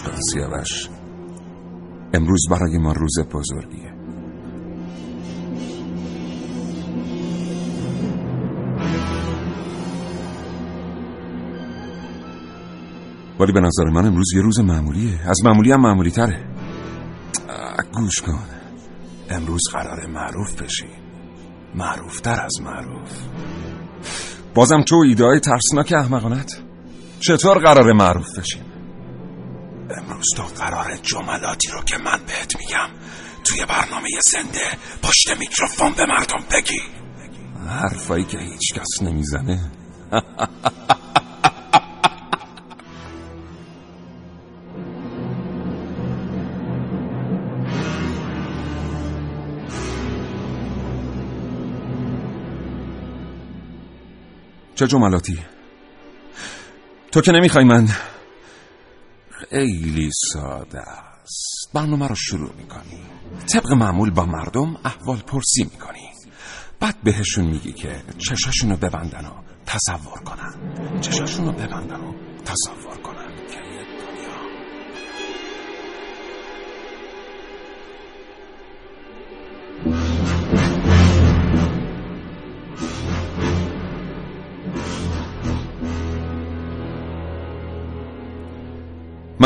کن سیاوش. امروز برای ما روز بزرگیه. ولی به نظر من امروز یه روز معمولیه. از معمولی هم معمولی تره گوش کن. امروز قرار معروف بشی. معروف تر از معروف. بازم تو ایده های ترسناک احمقانت. چطور قرار معروف بشیم؟ امروز تو قرار جملاتی رو که من بهت میگم توی برنامه زنده پشت میکروفون به مردم بگی حرفایی که هیچ کس نمی‌زنه چه جملاتی؟ تو که نمی‌خوای من خیلی ساده است. برنامه رو شروع می‌کنی. طبق معمول با مردم احوال پرسی می‌کنی. بعد بهشون میگی که چشاشون رو ببندن و تصور کنن. چشاشون رو ببندن و تصور کنن.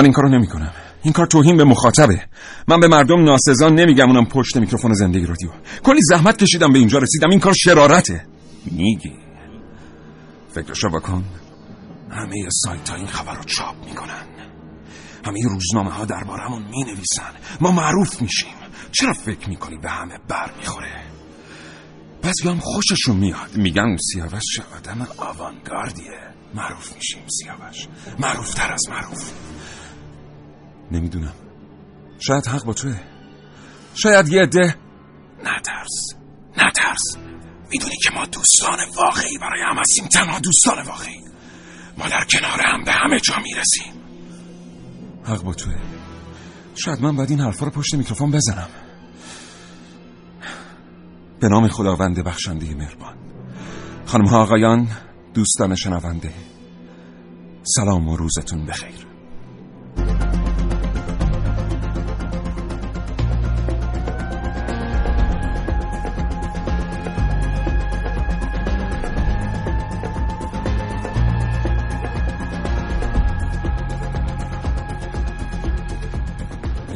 من این کارو نمی‌کنم. این کار توهین به مخاطبه. من به مردم ناسزا نمیگم اونم پشت میکروفون زندگی رادیو. کلی زحمت کشیدم به اینجا رسیدم. این کار شرارته. میگی. فکرشو بکن. همه سایت ها این خبر رو چاپ می‌کنن. همه روزنامه ها دربارمون می نویسن ما معروف میشیم. چرا فکر می‌کنی به همه بر می‌خوره؟ بعضی هم خوششون میاد. میگن سیاوش چه آدم آوانگاردیه. معروف میشیم سیاوش. معروف تر از معروف. نمی‌دونم. شاید حق با توه. شاید یه عده نترس. نترس. می‌دونی که ما دوستان واقعی برای هم هستیم تنها دوستان واقعی. ما در کنار هم به همه جا می‌رسیم. حق با توه. شاید من باید این حرفا رو پشت میکروفون بزنم. به نام خداوند بخشنده مهربان. خانم ها آقایان دوستان شنونده. سلام و روزتون بخیر.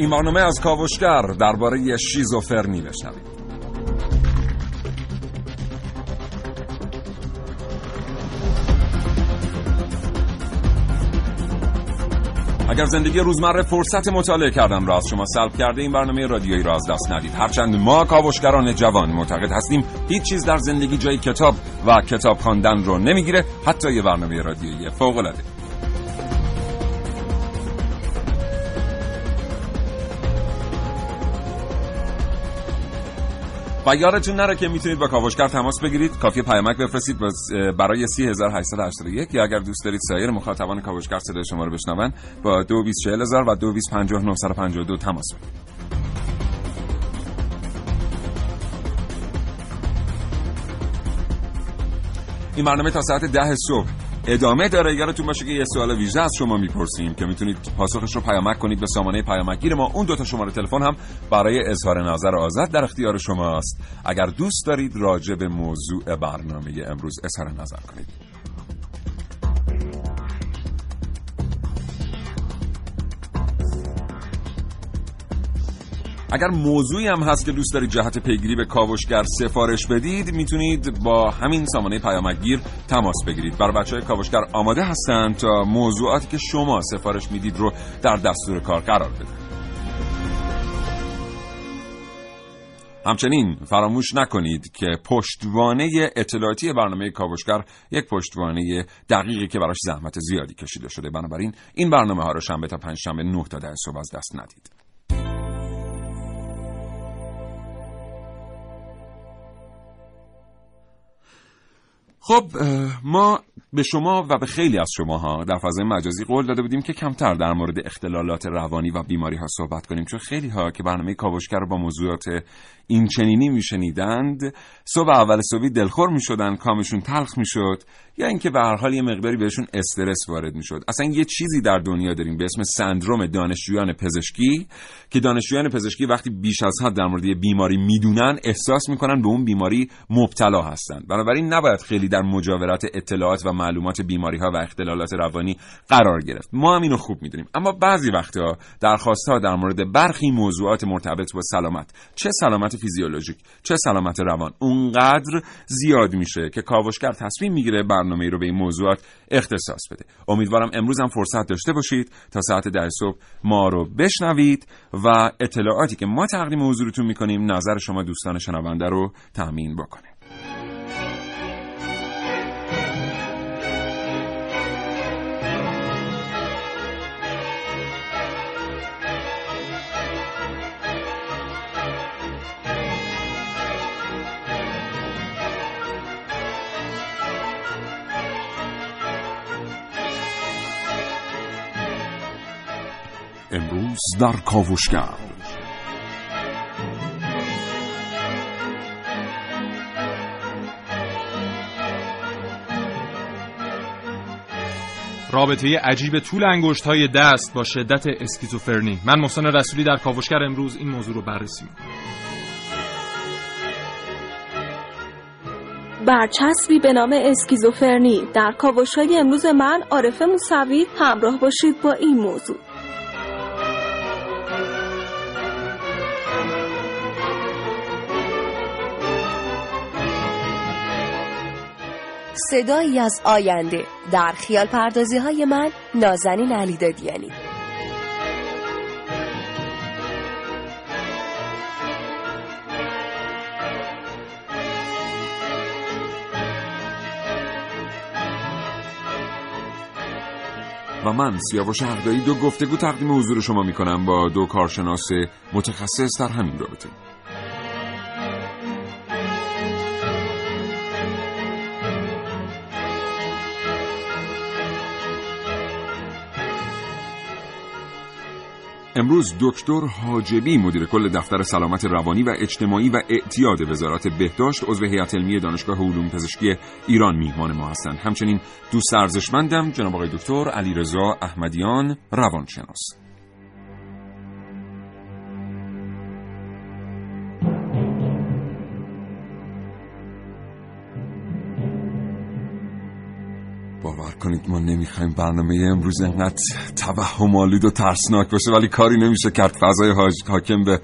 این برنامه از کاوشگر درباره شیزوفرنی بشنوید اگر زندگی روزمره فرصت مطالعه کردن را از شما سلب کرده این برنامه رادیویی را از دست ندید. هرچند ما کاوشگران جوان معتقد هستیم هیچ چیز در زندگی جای کتاب و کتاب خواندن رو نمی‌گیره حتی یه برنامه رادیویی فوق العاده و یادتون نره که می‌تونید با کاوشگر تماس بگیرید. کافی پیامک بفرستید برای 30881 یا اگر دوست دارید سایر مخاطبان کاوشگر صدای شما رو بشنون با 224000 و 225952 تماس بگیرید این برنامه تا ساعت ده صبح ادامه داره. یادتون باشه که یه سوال ویژه از شما می‌پرسیم که می‌تونید پاسخش رو پیامک کنید به سامانه پیامکگیر ما. اون دوتا شماره تلفن هم برای اظهار نظر آزاد در اختیار شماست. اگر دوست دارید راجع به موضوع برنامه امروز اظهار نظر کنید. اگر موضوعی هم هست که دوست دارید جهت پیگیری به کاوشگر سفارش بدید می‌تونید با همین سامانه پیامکگیر تماس بگیرید. برای بچه های کاوشگر آماده هستند تا موضوعاتی که شما سفارش می‌دید رو در دستور کار قرار بدید همچنین فراموش نکنید که پشتوانه اطلاعاتی برنامه کاوشگر یک پشتوانه دقیقی که براش زحمت زیادی کشیده شده. بنابراین این برنامه ها رو شنبه تا پنج شنبه 9 تا 10 صبح از دست ندید. خب ما به شما و به خیلی از شماها در فضای مجازی قول داده بودیم که کمتر در مورد اختلالات روانی و بیماری ها صحبت کنیم چون خیلی ها که برنامه کاوشگر رو با موضوعات این چنینی میشنیدند. صبح اول صبحی دلخور می‌شدن کامشون تلخ می‌شد یا اینکه به هر حال یه مقداری بهشون استرس وارد می‌شد. اصلا یه چیزی در دنیا داریم به اسم سندروم دانشجویان پزشکی که دانشجویان پزشکی وقتی بیش از حد در مورد یه بیماری می‌دونن احساس می‌کنن به اون بیماری مبتلا هستن. بنابراین نباید خیلی در مجاورت اطلاعات و معلومات بیماری ها و اختلالات روانی قرار گرفت. ما هم اینو خوب می‌دونیم. اما بعضی وقتها درخواست ها در مورد برخی موضوعات مرتبط با سلامت. چه سلامت فیزیولوژیک. چه سلامت روان. اونقدر زیاد میشه که کاوشگر تصمیم می‌گیره برنامه رو به این موضوعات اختصاص بده. امیدوارم امروز هم فرصت داشته باشید تا ساعت ده صبح ما رو بشنوید و اطلاعاتی که ما تقدیم حضورتون می‌کنیم نظر شما دوستان شنونده رو تأمین بکنه. امروز در کاوشگر. رابطه عجیب طول انگشت های دست با شدت اسکیزوفرنی. من محسن رسولی در کاوشگر امروز این موضوع رو بررسی می‌کنم. برچسبی به نام اسکیزوفرنی. در کاوش های امروز من عارف موسوی همراه باشید با این موضوع. صدایی از آینده در خیال پردازی های من نازنین علی دادیانی. و من سیاوش حقدایی دو گفتگو تقدیم حضور شما می‌کنم با دو کارشناس متخصص در همین رابطه. امروز دکتر حاجبی مدیر کل دفتر سلامت روانی و اجتماعی و اعتیاد وزارت بهداشت عضو هیئت علمی دانشگاه علوم پزشکی ایران میهمان ما هستند. همچنین دوست ارزشمندم جناب آقای دکتر علیرضا احمدیان روانشناس. کنید ما نمی‌خوایم برنامه امروز انقدر توهم آلود و ترسناک باشه ولی کاری نمیشه کرد. فضای حاکم به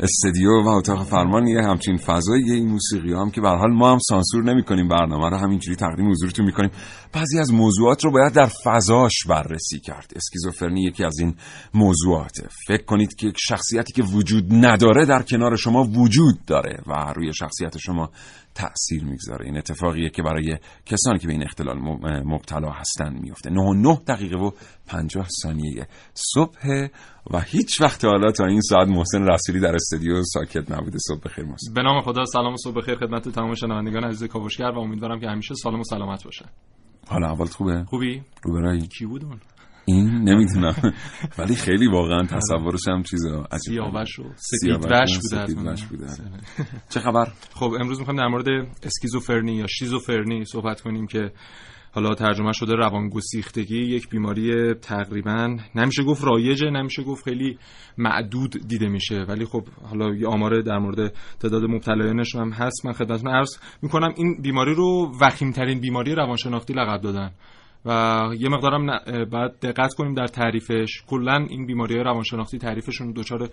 استدیو و اتاق فرمان یه همچین فضایی این موسیقی هم که به حال ما هم سانسور نمی‌کنیم برنامه رو همینجوری تقدیم حضورتون می‌کنیم. بعضی از موضوعات رو باید در فضاش بررسی کرد. اسکیزوفرنی یکی از این موضوعاته. فکر کنید که شخصیتی که وجود نداره در کنار شما وجود داره و روی شخصیت شما تأثیر می‌گذاره. این اتفاقیه که برای کسانی که به این اختلال مبتلا هستن میفته 9 و 9 دقیقه و 50 ثانیه صبح و هیچ وقت حالا تا این ساعت محسن رسولی در استودیو ساکت نبوده. صبح بخیر محسن. به نام خدا سلام و صبح بخیر خدمت تمام شنوندگان عزیز کاوشگر و امیدوارم که همیشه سالم و سلامت باشن. حالا اولت خوبه؟ خوبی؟ روبرایی؟ کی بود اون؟ این؟ نمی‌دونم. ولی خیلی واقعا تصورش هم چیز عجیب سیاوش و سفیدوش بوده بوده چه خبر؟ خب امروز می‌خوایم در مورد اسکیزوفرنی یا شیزوفرنی صحبت کنیم که حالا ترجمه شده روانگسیختگی یک بیماری تقریبا نمیشه گفت رایجه نمیشه گفت خیلی معدود دیده میشه. ولی خب حالا یه آماره در مورد تعداد مبتلایانش هم هست. من خدمتتون عرض می‌کنم این بیماری رو وخیمترین بیماری روانشناختی لقب دادن. و یه مقدارم باید دقت کنیم در تعریفش. کلا این بیماری های روانشناختی تعریفشون دچار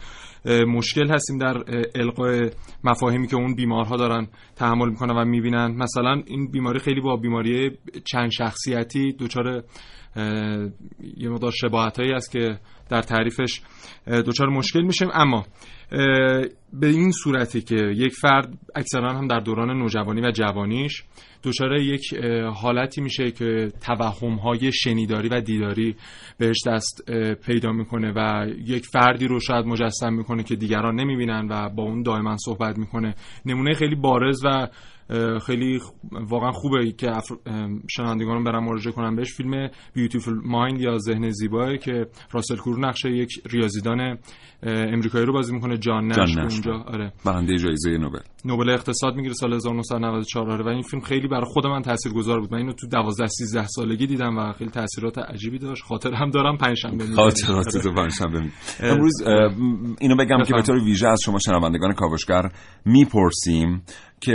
مشکل هستیم در القای مفاهیمی که اون بیمارها دارن تحمل می‌کنن و می‌بینن. مثلا این بیماری خیلی با بیماری چند شخصیتی دچار یه مقدار شباهت هایی است که در تعریفش دچار مشکل میشیم. اما به این صورتی که یک فرد اکثرا هم در دوران نوجوانی و جوانیش دچار یک حالتی میشه که توهم های شنیداری و دیداری بهش دست پیدا می‌کنه و یک فردی رو شاید مجسم می‌کنه که دیگران نمی‌بینن و با اون دائما صحبت می‌کنه. نمونه خیلی بارز و خیلی واقعا خوبه که شنوندگان برم مراجعه کنم بهش. فیلم بیوتیفول مایند یا ذهن زیبایی که راسل کور نقشه یک ریاضیدان امریکایی رو بازی می‌کنه. جان نش, جان نش اونجا. آره. برنده جایزه نوبل. نوبل اقتصاد می‌گیره سال 1994 آره. و این فیلم خیلی برای خود من تاثیرگذار بود. من اینو تو 12 13 سالگی دیدم و خیلی تاثیرات عجیبی داشت. خاطر هم دارم پنج شنبه خاطرات تو پنج شنبه امروز اینو بگم که به طور ویژه از شما شنوندگان کاوشگر می‌پرسیم. که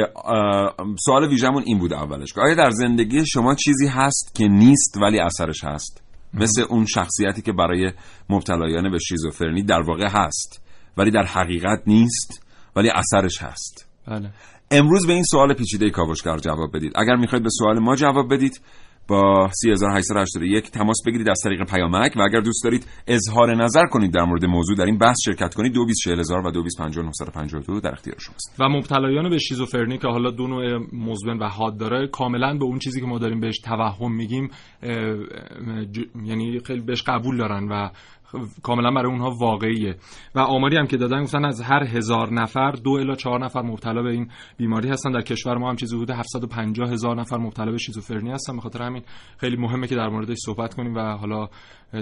سوال ویژمون این بود اولش. که آیا در زندگی شما چیزی هست که نیست ولی اثرش هست؟ مثل اون شخصیتی که برای مبتلایان به شیزوفرنی در واقع هست ولی در حقیقت نیست ولی اثرش هست. بله. امروز به این سوال پیچیده کاوشگر جواب بدید. اگر می‌خواید به سوال ما جواب بدید با 3881 تماس بگیرید از طریق پیامک و اگر دوست دارید اظهار نظر کنید در مورد موضوع در این بحث شرکت کنید 224000 و 225952 در اختیار شماست. و مبتلایان به شیزوفرنی که حالا دو نوع مزمن و حاد داره کاملا به اون چیزی که ما داریم بهش توهم میگیم یعنی خیلی بهش قبول دارن و کاملا برای اونها واقعیه. و آماری هم که دادن گفتن از هر هزار نفر دو الا چهار نفر مبتلا به این بیماری هستن. در کشور ما هم چیزی حدود 750 هزار نفر مبتلا به شیزوفرنی هستن. به خاطر همین خیلی مهمه که در موردش صحبت کنیم و حالا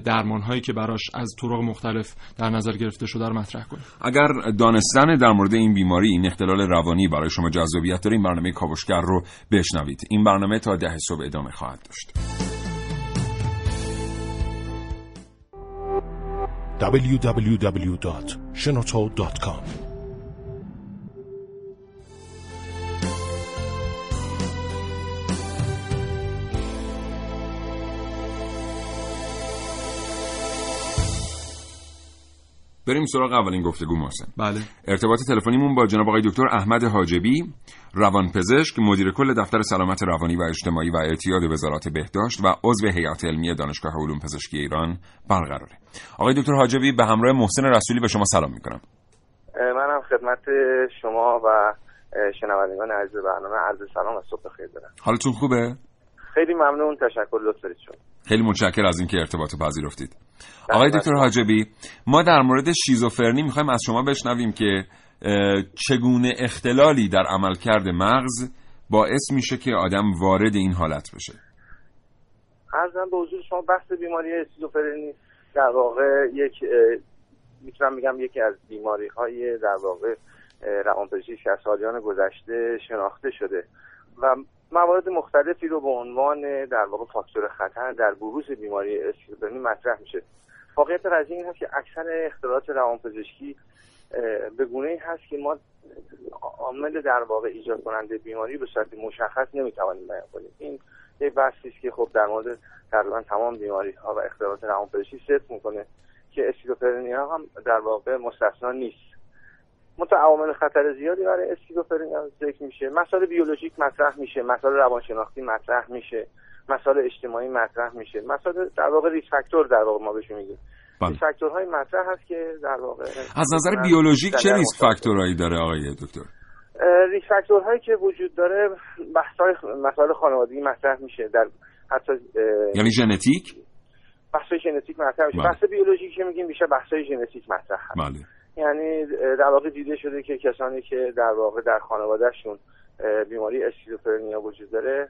درمان هایی که براش از طرق مختلف در نظر گرفته شده رو مطرح کنیم. اگر دانستن در مورد این بیماری این اختلال روانی برای شما جذابیت داره این برنامه کاوشگر رو بشنوید. این برنامه تا ده صبح ادامه خواهد داشت. www.shenoto.com بریم سراغ اولین گفتگو محسن بله. ارتباط تلفنیمون با جناب آقای دکتر احمد حاجبی روانپزشک مدیر کل دفتر سلامت روانی و اجتماعی و اعتیاد وزارت بهداشت و عضو هیئت علمی دانشگاه علوم پزشکی ایران برقراره. آقای دکتر حاجبی به همراه محسن رسولی به شما سلام می‌کنم. منم خدمت شما و شنوندگان عزیز برنامه عرض سلام و صبح خیر دارم. حالتون خوبه؟ خیلی ممنون تشکر لطف دارید شما. خیلی متشکر از اینکه ارتباط پذیرفتید. آقای دکتر حاجبی ما در مورد شیزوفرنی می‌خوایم از شما بشنویم که چگونه اختلالی در عملکرد مغز باعث میشه که آدم وارد این حالت بشه. ارزم به حضور شما بحث بیماری اسکیزوفرنی در واقع یک می‌تونم میگم یکی از بیماری های در واقع روانپزشکی که از سالیان گذشته شناخته شده و موارد مختلفی رو به عنوان در واقع فاکتور خطر در بروز بیماری اسکیزوفرنی مطرح میشه. واقعیت قضیه این هست که اکثر اختلالات روانپزشکی به گونه ای هست که ما عامل در واقع ایجاد کننده بیماری به صورت مشخص نمی‌توانیم بیان کنیم. این یک بحثی است که خب در مورد تقریبا تمام بیماری ها و اختلالات روانپزشکی صدق می‌کنه که اسکیزوفرنیا هم در واقع مستثنا نیست. منتها عوامل خطر زیادی برای اسکیزوفرنیا ذکر میشه. مسائل بیولوژیک مطرح میشه مسائل روانشناختی مطرح میشه مسائل اجتماعی مطرح میشه. مسائل در واقع risk factor در واقع ما بهش میگیم. بله. risk factor های مطرح هست که در واقع از نظر بیولوژیک چه risk factor هایی داره آقای دکتر؟ risk factor هایی که وجود داره بحث‌های مسائل خانوادگی مطرح میشه در حتی یعنی ژنتیک؟ بحث‌های ژنتیک مطرح میشه. بله. بحث بیولوژیک که میگیم بیشتر بحث‌های ژنتیک مطرح هست. بله. یعنی در واقع دیده شده که کسانی که در واقع در خانوادهشون بیماری اسکیزوفرنیا وجود داره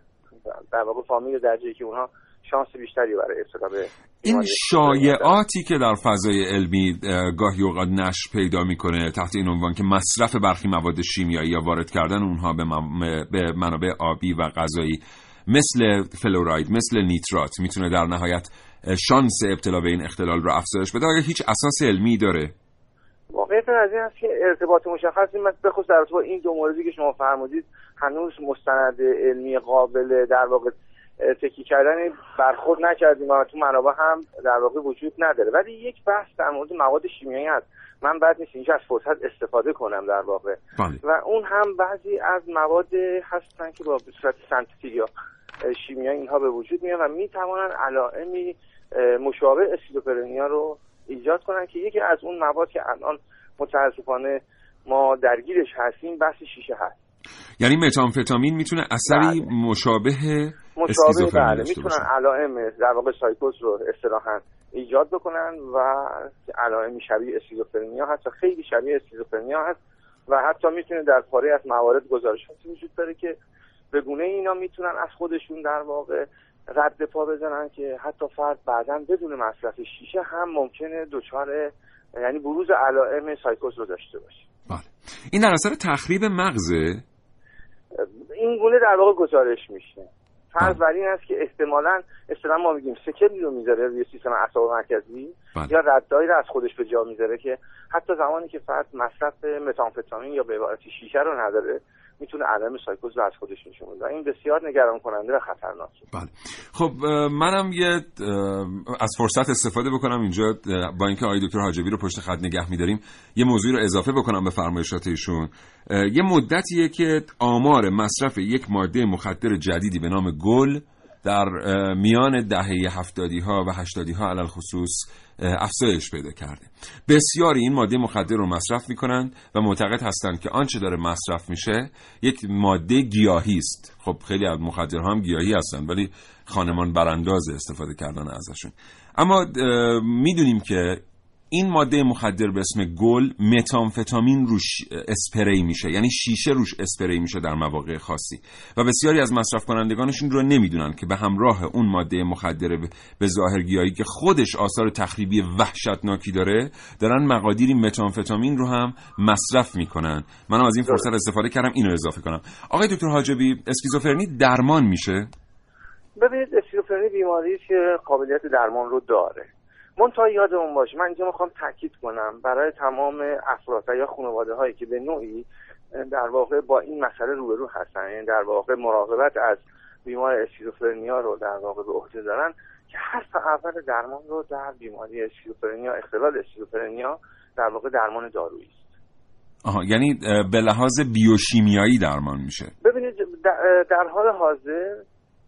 در واقع فامیل درجه که اونها شانس بیشتری برای ابتلا به این شایعاتی که در فضای علمی گاهی اوقات نش پیدا می‌کنه تحت این عنوان که مصرف برخی مواد شیمیایی یا وارد کردن اونها به, به منابع آبی و غذایی مثل فلوراید مثل نیترات می‌تونه در نهایت شانس ابتلا به این اختلال رو افزایش بده. آیا هیچ اساس علمی داره واقعیت از این هست که ارتباط مشخصی من بخصوص در با این دو موردی که شما فرمودید هنوز مستند علمی قابل در واقع تکی کردن برخورد نکردیم و تو منابع هم در واقع وجود نداره. ولی یک بحث در مورد مواد شیمیایی هست. من بعد نیست اینجا از فرصت استفاده کنم در واقع. بله. و اون هم بعضی از مواد هستن که با صورت سنتتیک یا شیمیایی اینها به وجود میان و می‌توانن علائمی مشابه اسکیزوفرنیا رو ایجاد کنن که یکی از اون مواد که الان متاسفانه ما درگیرش هستیم بحث شیشه هست. یعنی متامفتامین می‌تونه اثری بله. مشابه مشابه بله. می‌تونن علائم در واقع سایکوز رو اصطلاحا ایجاد بکنن و علائم شبیه اسکیزوفرنیا حتی خیلی شبیه اسکیزوفرنیا هست و حتی می‌تونه در پاره از موارد گزارشاتی وجود داره که به گونه اینا می‌تونن از خودشون در واقع رد پا بزنن که حتی فرد بعدا بدون مصرف شیشه هم ممکنه دچار یعنی بروز علائم سایکوز رو داشته باشه بله این در اثر تخریب مغزه این گونه در واقع گزارش میشه فرض بله. بر این است که احتمالا اصطلاحا ما میگیم سکلی رو می‌ذاره روی سیستم اعصاب مرکزی بله. یا ردایی رو از خودش به جا می‌ذاره که حتی زمانی که فرد مصرف متامفتامین یا به عبارتی شیشه رو نداره می‌تونه علائم سایکوز رو از خودش نشون بده. این بسیار نگران کننده و خطرناکه بله. خب منم یه از فرصت استفاده بکنم اینجا با اینکه آقای دکتر حاجبی رو پشت خط نگه میداریم یه موضوعی رو اضافه بکنم به فرمایشات ایشون. یه مدتیه که آمار مصرف یک ماده مخدر جدیدی به نام گل در میان دهه هفتادی ها و هشتادی ها علل خصوص افزایش پیدا کرده. بسیاری این ماده مخدر رو مصرف می‌کنند و معتقد هستند که آنچه داره مصرف میشه یک ماده گیاهی است. خب خیلی از مخدرها هم گیاهی هستن ولی خانمان برانداز استفاده کردن ازشون. اما می‌دونیم که این ماده مخدر به اسم گل متامفتامین روش اسپری میشه. یعنی شیشه روش اسپری میشه در مواقع خاصی. و بسیاری از مصرف کنندگانشون رو نمی‌دونن که به همراه اون ماده مخدر به- ظاهر گیاهی که خودش آثار تخریبی وحشتناکی داره دارن مقادیری متامفتامین رو هم مصرف می‌کنن. منم از این فرصت استفاده کردم اینو اضافه کنم. آقای دکتر حاجبی اسکیزوفرنی درمان میشه؟ ببینید اسکیزوفرنی بیماری که قابلیت درمان رو داره. منتها یادمون باشه. من اینجا می‌خوام تاکید کنم برای تمام افراد و یا خانواده هایی که به نوعی در واقع با این مسئله روبرو هستن یعنی در واقع مراقبت از بیمار اسکیزوفرنیا رو در واقع به عهده دارن که حرف اول درمان رو در بیماری اسکیزوفرنیا اختلال اسکیزوفرنیا در واقع درمان دارویی است. آها یعنی به لحاظ بیوشیمیایی درمان میشه. ببینید در- حال حاضر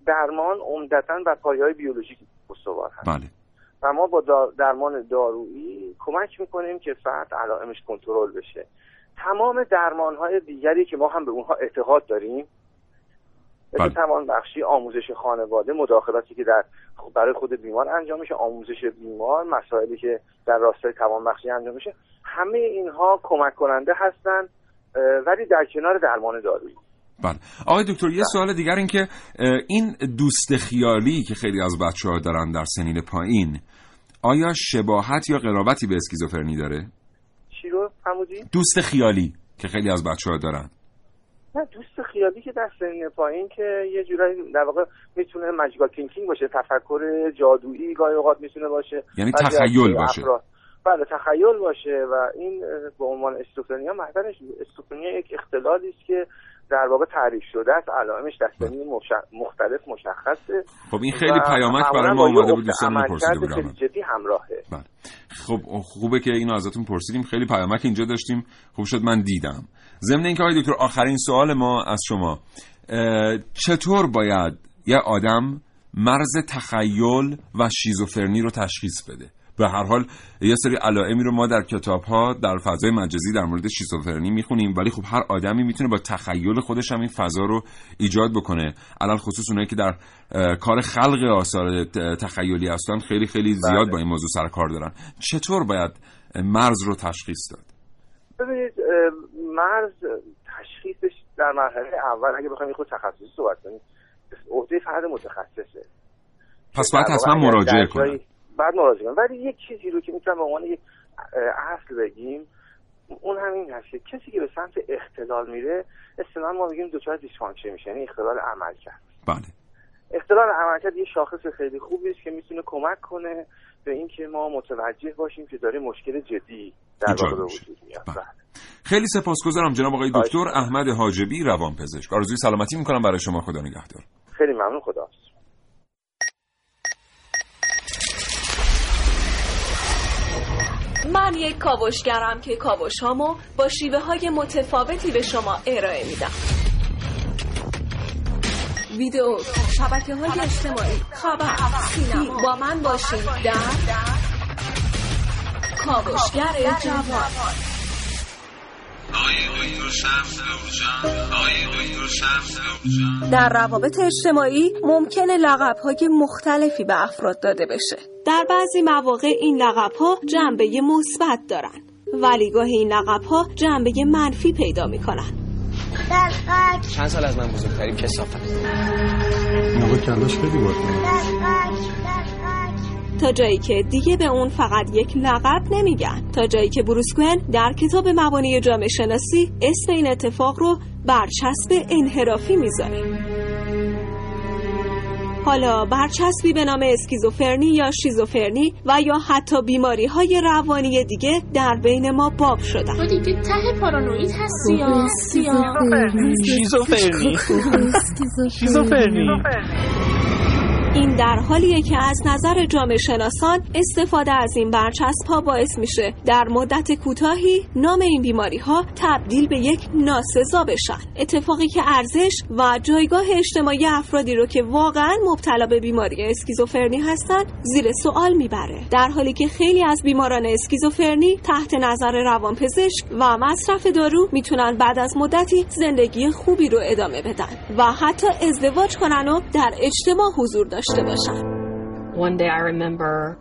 درمان عمدتا بر پایه های بیولوژیک استوار هست. بله. و ما با درمان دارویی کمک می‌کنیم که فرد علائمش کنترل بشه تمام درمان های دیگری که ما هم به اونها اعتقاد داریم مثل بله. توان بخشی آموزش خانواده مداخلاتی که در برای خود بیمار انجام میشه آموزش بیمار مسائلی که در راستای توان بخشی انجام میشه همه اینها کمک کننده هستند ولی در کنار درمان دارویی بله آقای دکتر یه سوال دیگر این که این دوست خیالی که خیلی از بچه ها دارن در سنین پایین آیا شباهت یا قرابتی به اسکیزوفرنی داره؟ چی رو؟ دوست خیالی که خیلی از بچه ها دارن نه دوست خیالی که در سنین پایین که یه جورایی در واقع می‌تونه ماجیکال تینکینگ باشه تفکر جادویی گاهی اوقات می‌تونه باشه یعنی تخیل باشه. افراد- بله تخیل باشه و این به عنوان استوفنیا محورش استوفنیا یک اختلالی است که در واقع تعریف شده است. علائمش در سنین مش- مختلف مشخصه. خب این خیلی پیامک برای ما اومده بود دوستان پرسیده بودم جدی همراهه. بله. خب خوبه که اینو ازتون پرسیدیم. خیلی پیامک اینجا داشتیم. خوب شد من دیدم. ضمن اینکه آقای دکتر آخرین سوال ما از شما. چطور باید یه آدم مرز تخیل و شیزوفرنی رو تشخیص بده؟ به هر حال یه سری علائمی رو ما در کتاب ها در فضای مجازی در مورد شیزوفرنی می‌خونیم ولی خب هر آدمی می‌تونه با تخیل خودش هم این فضا رو ایجاد بکنه. علل خصوص اونایی که در کار خلق آثار تخیلی هستن خیلی خیلی زیاد بله. با این موضوع سر کار دارن. چطور باید مرز رو تشخیص داد؟ ببینید مرز تشخیصش در مرحله اول اگه بخوایم خود تخصصی صحبت کنیم عهده فرد متخصصه. پس باید حتما مراجعه کنن بعد مراجعه کنن ولی یک چیزی رو که می‌تونم به عنوان یک اصل بگیم اون همین هست که کسی که به سمت اختلال میره اصطلاحا ما میگیم دچار dysfunction میشه یعنی اختلال عمل کرد. بله. اختلال عملکرد یه شاخص خیلی خوبی است که می‌تونه کمک کنه به اینکه ما متوجه باشیم که داره مشکل جدی در واقع. وجود میاد. بله. بله. خیلی سپاسگزارم جناب آقای دکتر احمد حاجبی روانپزشک. آرزوی سلامتی می‌کنم برای شما. خدا نگهدار. خیلی ممنون. خدا من یک کاوشگرم که کاوشهامو با شیوه های متفاوتی به شما ارائه میدم. ویدیو شبکه های اجتماعی خبر سینما. با من باشید در کاوشگر جوان. در روابط اجتماعی ممکنه لقب های مختلفی به افراد داده بشه. در بعضی مواقع این لقب ها جنبه مثبت دارن ولی گاهی این لقب ها جنبه منفی پیدا می‌کنن. چند سال از من بزرگتری کسافت؟ موقع کلاش خیلی بود تا جایی که دیگه به اون فقط یک لقب نمیگن. تا جایی که بروس کوئن در کتاب مبانی جامعه شناسی اسم این اتفاق رو برچسب انحرافی می‌ذاره. حالا برچسبی به نام اسکیزوفرنی یا شیزوفرنی و یا حتی بیماری های روانی دیگه در بین ما باب شدن. تو دیگه ته پارانوید هستی یا شیزوفرنی. شیزوفرنی. این در حالیه که از نظر جامعه شناسان استفاده از این برچسب ها باعث میشه. در مدت کوتاهی نام این بیماری ها تبدیل به یک ناسزا بشن. اتفاقی که ارزش و جایگاه اجتماعی افرادی رو که واقعا مبتلا به بیماری اسکیزوفرنی هستن زیر سوال می‌بره. در حالی که خیلی از بیماران اسکیزوفرنی تحت نظر روانپزشک و مصرف دارو می‌تونن بعد از مدتی زندگی خوبی رو ادامه بدن و حتی ازدواج کنن و در اجتماع حضور داشته باشن One day I remember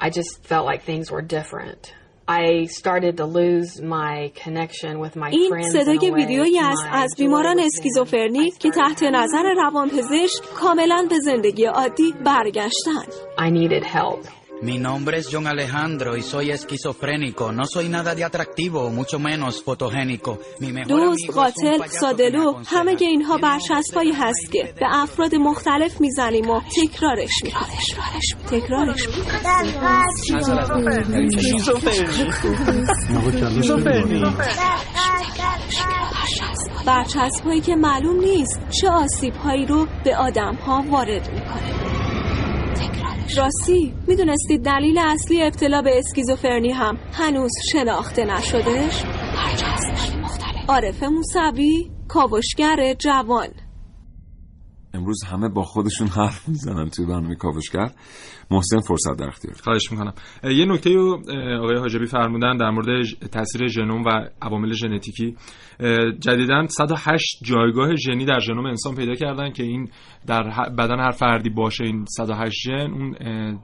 I just felt like things were different. I started to lose my connection with my این friends in a صدای way. ویدیویی است My از joy بیماران was in- اسکیزوفرنی I که started تحت to have نظر روانپزشک کاملا به زندگی عادی برگشتن I needed help. Mi nombre es John Alejandro y soy esquizofrénico. No soy nada de atractivo, mucho menos fotogénico. Mi mejor دوست amigo es un قاتل payaso que me سادلو aconseja. همه اینها es هست که به افراد مختلف می‌زنیم و تکرارش می‌کنیم تکرارش می‌کنیم برچسب هایی که معلوم نیست چه آسیب هایی رو به آدم ها وارد می‌کنه راستی می‌دونستید دلیل اصلی ابتلا به اسکیزوفرنی هم هنوز شناخته نشدهش؟ عارف موسوی کاوشگر جوان. امروز همه با خودشون حرف می‌زنن توی برنامه کاوشگر. محسن فرصت در اختیار. خواهش می‌کنم. یه نکته رو آقای حاجبی فرمودن در مورد تاثیر ژنوم و عوامل ژنتیکی. جدیدا 108 جایگاه ژنی در ژنوم انسان پیدا کردن که این در بدن هر فردی باشه این 108 ژن اون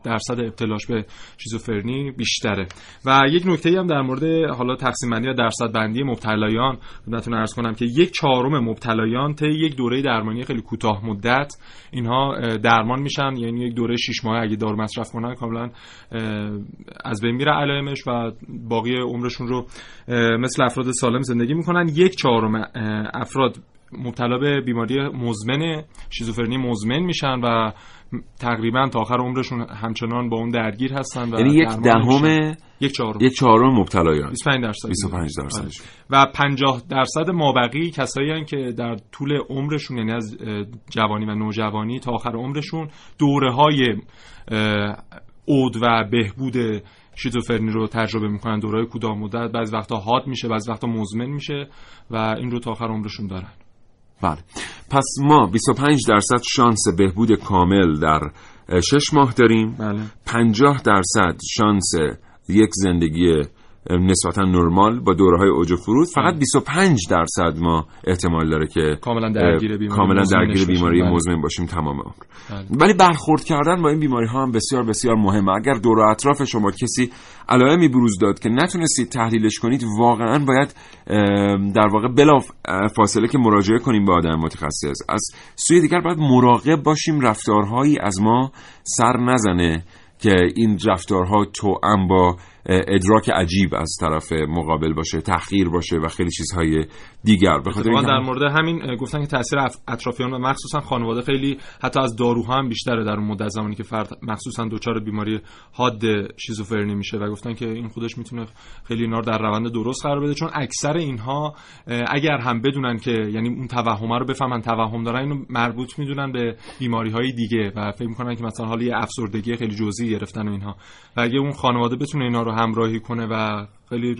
درصد ابتلاش به شیزوفرنی بیشتره. و یک نکته هم در مورد حالا تقسیم بندی و درصد بندی مبتلایان خدمتتون عرض کنم که یک چهارم مبتلایان طی یک دوره درمانی خیلی کوتاه مدت اینها درمان میشن یعنی یک دوره 6 ماه اگه مصرف کنن کاملا از بین میره علائمش و باقی عمرشون رو مثل افراد سالم زندگی می‌کنن. یک چهارم افراد مبتلا به بیماری مزمن شیزوفرنی مزمن میشن و تقریبا تا آخر عمرشون همچنان با اون درگیر هستن و یعنی یک دهم. یک چهارم یک چهارم مبتلایان 25 درصد 25 درصد. آره. و 50 درصد مابقی کسایی هستن که در طول عمرشون یعنی از جوانی و نوجوانی تا آخر عمرشون دوره های عود و بهبود شیزوفرنی رو تجربه می‌کنن دوره کوتاه مدت بعضی وقتا حاد میشه بعضی وقتا مزمن میشه و این رو تا آخر عمرشون دارن بله. پس ما 25 درصد شانس بهبود کامل در 6 ماه داریم. بله. 50 درصد شانس یک زندگی نسبتا نرمال با دوره های اوج و فرود فقط 25 درصد ما احتمال داره که کاملا درگیر بیماری کاملا درگیر. بیماری بله. مزمن باشیم تمام عمر بله. ولی برخورد کردن با این بیماری ها هم بسیار بسیار مهمه اگر دور و اطراف شما کسی علائمی بروز داد که نتونستید تحلیلش کنید واقعا باید در واقع بلا فاصله که مراجعه کنیم به آدم متخصص از سوی دیگر باید مراقب باشیم رفتارهایی از ما سر نزنه که این رفتارها توأم با ادراک عجیب از طرف مقابل باشه تحقیر باشه و خیلی چیزهای دیگر. به خاطر اتفاقا اینکه در مورد همین گفتن که تاثیر اف- اطرافیان و مخصوصا خانواده خیلی حتی از داروها هم بیشتره در اون مدت زمانی که فرد مخصوصا دچار بیماری حاد شیزوفرنی میشه و گفتن که این خودش می‌تونه خیلی اینا در روند درست قرار بده. چون اکثر اینها اگر هم بدونن که یعنی اون توهمه رو بفهمن توهم دارن اینو مربوط می‌دونن به بیماری های دیگه و فکر می‌کنن که مثلا حالا یه افسردگی خیلی جزئی گرفتن و اینها. و اگه اون خانواده بتونه اینا رو همراهی کنه و خیلی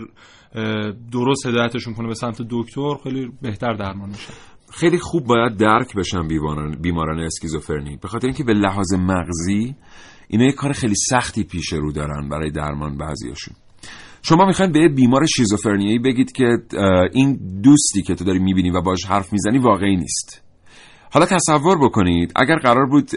درست هدایتشون کنه به سمت دکتر خیلی بهتر درمان میشه. خیلی خوب باید درک بشن بیماران, بیماران اسکیزوفرنی. به خاطر اینکه به لحاظ مغزی اینا یه کار خیلی سختی پیش رو دارن برای درمان بعضیاشون. شما می‌خواین به بیمار شیزوفرنیایی بگید که این دوستی که تو داری می‌بینی و باش حرف می‌زنی واقعی نیست. حالا تصور بکنید اگر قرار بود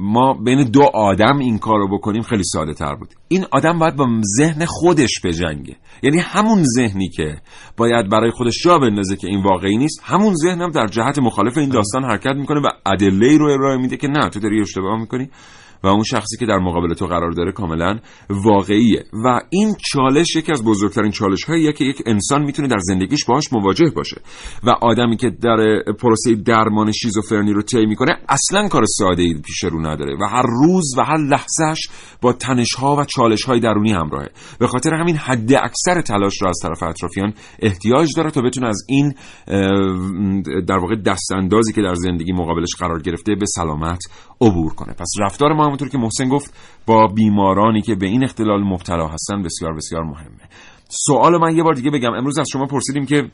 ما بین دو آدم این کار رو بکنیم خیلی ساده تر بود. این آدم باید با ذهن خودش بجنگه یعنی همون ذهنی که باید برای خودش جا بندازه که این واقعی نیست همون ذهنم در جهت مخالف این داستان حرکت می‌کنه و ادله رو ارائه میده که نه تو داری اشتباه می‌کنی. و اون شخصی که در مقابل تو قرار داره کاملا واقعیه. و این چالش یکی از بزرگترین چالش هاییه که یک انسان می‌تونه در زندگیش باهاش مواجه باشه. و آدمی که در پروسه درمان شیزوفرنی رو طی می‌کنه اصلا کار ساده ای پیش رو نداره. و هر روز و هر لحظهش با تنش ها و چالش های درونی همراهه. به خاطر همین حد اکثر تلاش رو از طرف اطرافیان احتیاج داره تا بتونه از این در واقع دست اندازی که در زندگی مقابلش قرار گرفته به سلامت عبور کنه. پس رفتار ما همونطور که محسن گفت با بیمارانی که به این اختلال مبتلا هستن بسیار بسیار مهمه. سوال من یه بار دیگه بگم. امروز از شما پرسیدیم که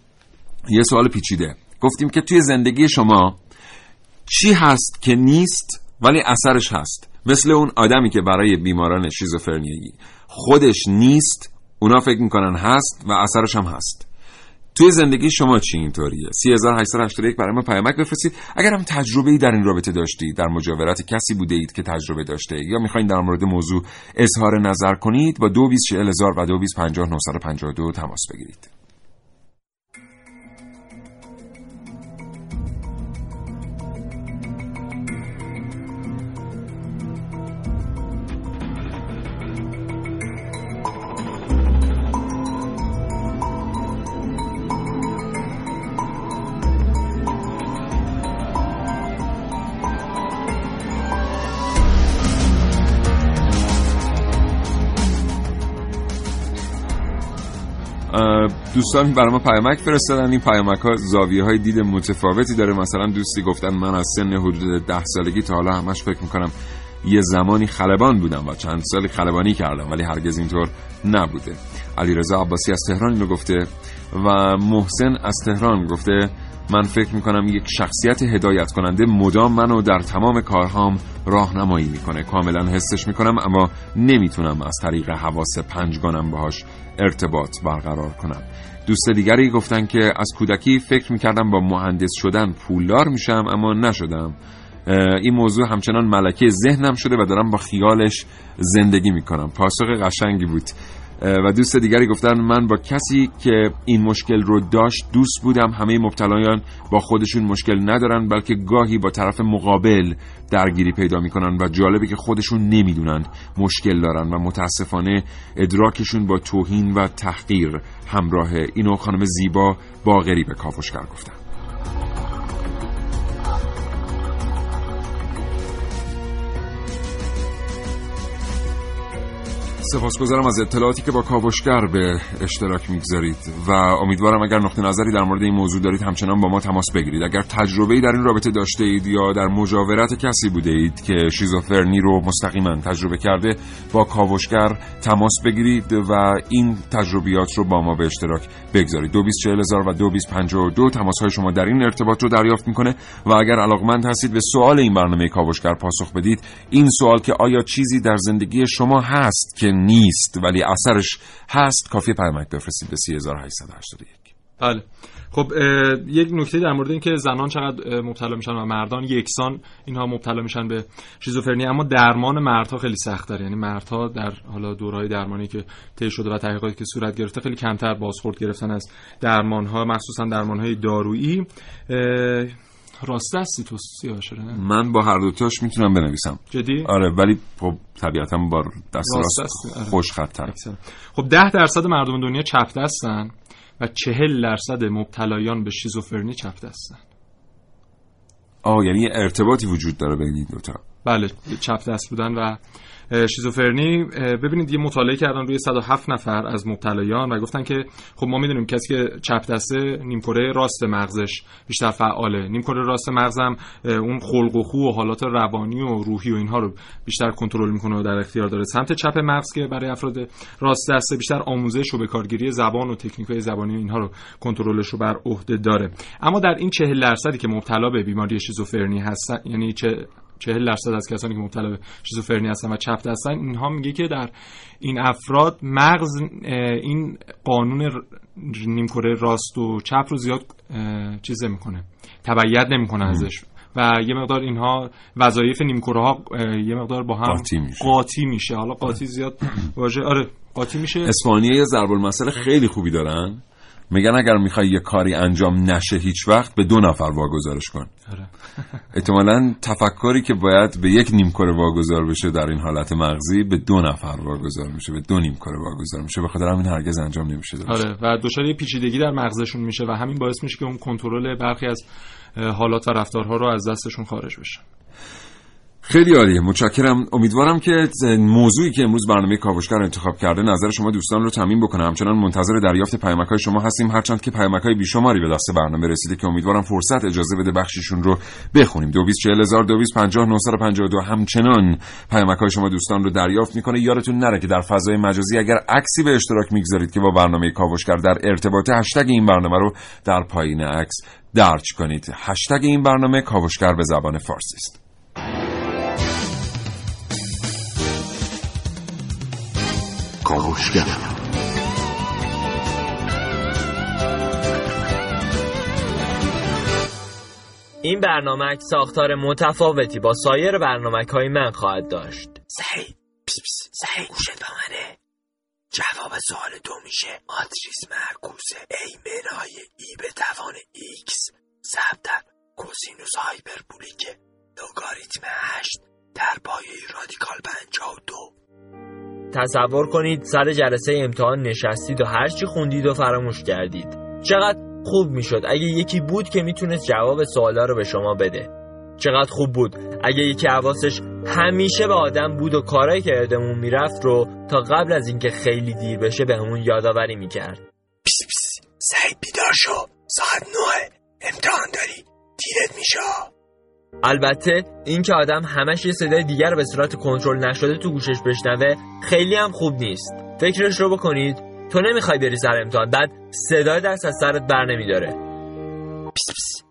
یه سوال پیچیده. گفتیم که توی زندگی شما چی هست که نیست ولی اثرش هست؟ مثل اون آدمی که برای بیماران شیزوفرنیایی خودش نیست اونا فکر می‌کنن هست و اثرش هم هست. توی زندگی شما چی اینطوریه؟ 3881 برای ما پیامک بفرستید. اگر هم تجربه ای در این رابطه داشتید در مجاورت کسی بوده اید که تجربه داشته یا می‌خواین در مورد موضوع اظهار نظر کنید با 224000 و 225952 تماس بگیرید. دوستان برای ما پیامک فرستادن. این پیامک ها زاویه های دید متفاوتی داره. مثلا دوستی گفتن من از سن حدود ده سالگی تا حالا همش فکر می‌کنم یه زمانی خلبان بودم و چند سالی خلبانی کردم ولی هرگز اینطور نبوده. علیرضا عباسی از تهران اینو گفته و محسن از تهران گفته من فکر می‌کنم یک شخصیت هدایت کننده مدام منو در تمام کارهام راهنمایی می‌کنه. کاملا حسش می‌کنم اما نمی‌تونم از طریق حواس پنجگانم باهاش ارتباط برقرار کنم. دوست دیگری گفتن که از کودکی فکر می‌کردم با مهندس شدن پولدار میشم اما نشدم. این موضوع همچنان ملکه ذهنم شده و دارم با خیالش زندگی می‌کنم. پاسخ قشنگی بود. و دوست دیگری گفتن من با کسی که این مشکل رو داشت دوست بودم. همه مبتلایان با خودشون مشکل ندارن بلکه گاهی با طرف مقابل درگیری پیدا می‌کنن و جالبه که خودشون نمی‌دونن مشکل دارن و متاسفانه ادراکشون با توهین و تحقیر همراهه اینو خانم زیبا باغری به کاوشگر گفتن. سپاسگزارم از اطلاعاتی که با کاوشگر به اشتراک می‌گذارید و امیدوارم اگر نقطه نظری در مورد این موضوع دارید همچنان با ما تماس بگیرید. اگر تجربه‌ای در این رابطه داشته اید یا در مجاورت کسی بوده اید که شیزوفرنی رو مستقیما تجربه کرده با کاوشگر تماس بگیرید و این تجربیات رو با ما به اشتراک بگذارید. 224000 و 2252 تماس های شما در این ارتباط رو دریافت می‌کنه و اگر علاقمند هستید به سوال این برنامه کاوشگر پاسخ بدید این سوال که آیا چیزی در زندگی شما هست که نیست ولی اثرش هست. کافی پیامک بفرستید به 3881 بله. خب یک نکته در مورد اینکه زنان چقدر مبتلا میشن و مردان یکسان اینها مبتلا میشن به شیزوفرنی اما درمان مردها خیلی سخت داره. یعنی مردها در حالا دورهای درمانی که طی شده و تحقیقاتی که صورت گرفته خیلی کمتر بازخورد گرفتن از درمان ها مخصوصا درمان های دارویی راست هستی تو سیاه نه؟ من با هر دوتاش می‌تونم بنویسم. جدی؟ آره ولی خب طبیعتا با دست راست, آره. خوش خطر خب ده درصد مردم دنیا چپ دستن و چهل درصد مبتلایان به شیزوفرنی چپ دستن آه یعنی ارتباطی وجود داره بین این دوتا. بله چپ دست بودن و شیزوفرنی ببینید یه مطالعه کردن روی 107 نفر از مبتلایان و گفتن که خب ما می‌دونیم کسی که چپ دسته نیمکره راست مغزش بیشتر فعاله. نیمکره راست مغزم اون خلق و خو و حالات روانی و روحی و اینها رو بیشتر کنترل می‌کنه و در اختیار داره. سمت چپ مغز که برای افراد راست دسته بیشتر آموزش و به کارگیری زبان و تکنیک‌های زبانی و اینها رو کنترلش رو بر عهده داره. اما در این 40 درصدی که مبتلا به بیماری شیزوفرنی هستن یعنی چه 40 درصد از کسانی که مبتلا به شیزوفرنی هستن و چپ هستن اینها میگه که در این افراد مغز این قانون نیمکره راست و چپ رو زیاد چیزه می‌کنه تبعیت نمی‌کنه ازش. و یه مقدار اینها وظایف نیمکره ها یه مقدار با هم قاطی میشه, قاطی میشه. حالا قاطی زیاد واژه آره قاطی میشه. اسپانیا یه ضرب المثل خیلی خوبی دارن. میگن اگر می‌خوای یه کاری انجام نشه هیچ وقت به دو نفر واگذارش کن. آره. احتمالا تفکری که باید به یک نیمکره واگذار بشه در این حالت مغزی به دو نفر واگذار میشه به دو نیمکره واگذار میشه به خاطر همین هرگز انجام نمیشه آره و دچار یه پیچیدگی در مغزشون میشه و همین باعث میشه که اون کنترل برخی از حالات و رفتارها رو از دستشون خارج بشه. خیلی عالیه. متشکرم. امیدوارم که موضوعی که امروز برنامه کاوشگر انتخاب کرده نظر شما دوستان رو تمین بکنه. همچنان منتظر دریافت پیامک های شما هستیم. هرچند که پیامک های بیشماری به دست برنامه رسیده که امیدوارم فرصت اجازه بده بخشیشون رو بخونیم. 224000 همچنان پیامک های شما دوستان رو دریافت می‌کنه. یادتون نره که در فضای مجازی اگر عکسی به اشتراک می‌گذارید که با برنامه کاوشگر در ارتباط هشتگ این برنامه رو در پایین عکس درج کنید. هشتگ این برنامه کاوشگر به زبان فارسی است. کاوشگر این برنامه ساختار متفاوتی با سایر برنامه های من خواهد داشت. سعید پس پس سعید گوشت با منه جواب سوال دو میشه. آتریس معکوس ای منهای ای به توان ایکس. ضرب در کوسینوس hyperbolic. لوگاریتم هشت. در پایه رادیکال پنجاه و دو. تصور کنید سر جلسه امتحان نشستید و هرچی خوندید و فراموش کردید. چقدر خوب می‌شد اگه یکی بود که می‌تونست جواب سوالا رو به شما بده. چقدر خوب بود اگه یکی حواسش همیشه به آدم بود و کارایی که یادمون می‌رفت رو تا قبل از اینکه خیلی دیر بشه بهمون یادآوری می‌کرد. پیس پیس سعید بیدار شو. ساعت نوه. امتحان داری. دیرت میشه. البته اینکه آدم همش یه صدای دیگر به صورت کنترل نشده تو گوشش بشنوه خیلی هم خوب نیست. فکرش رو بکنید. تو نمی‌خوای بری سر امتحان بعد صدای دست از سرت بر نمیداره. پیس پیس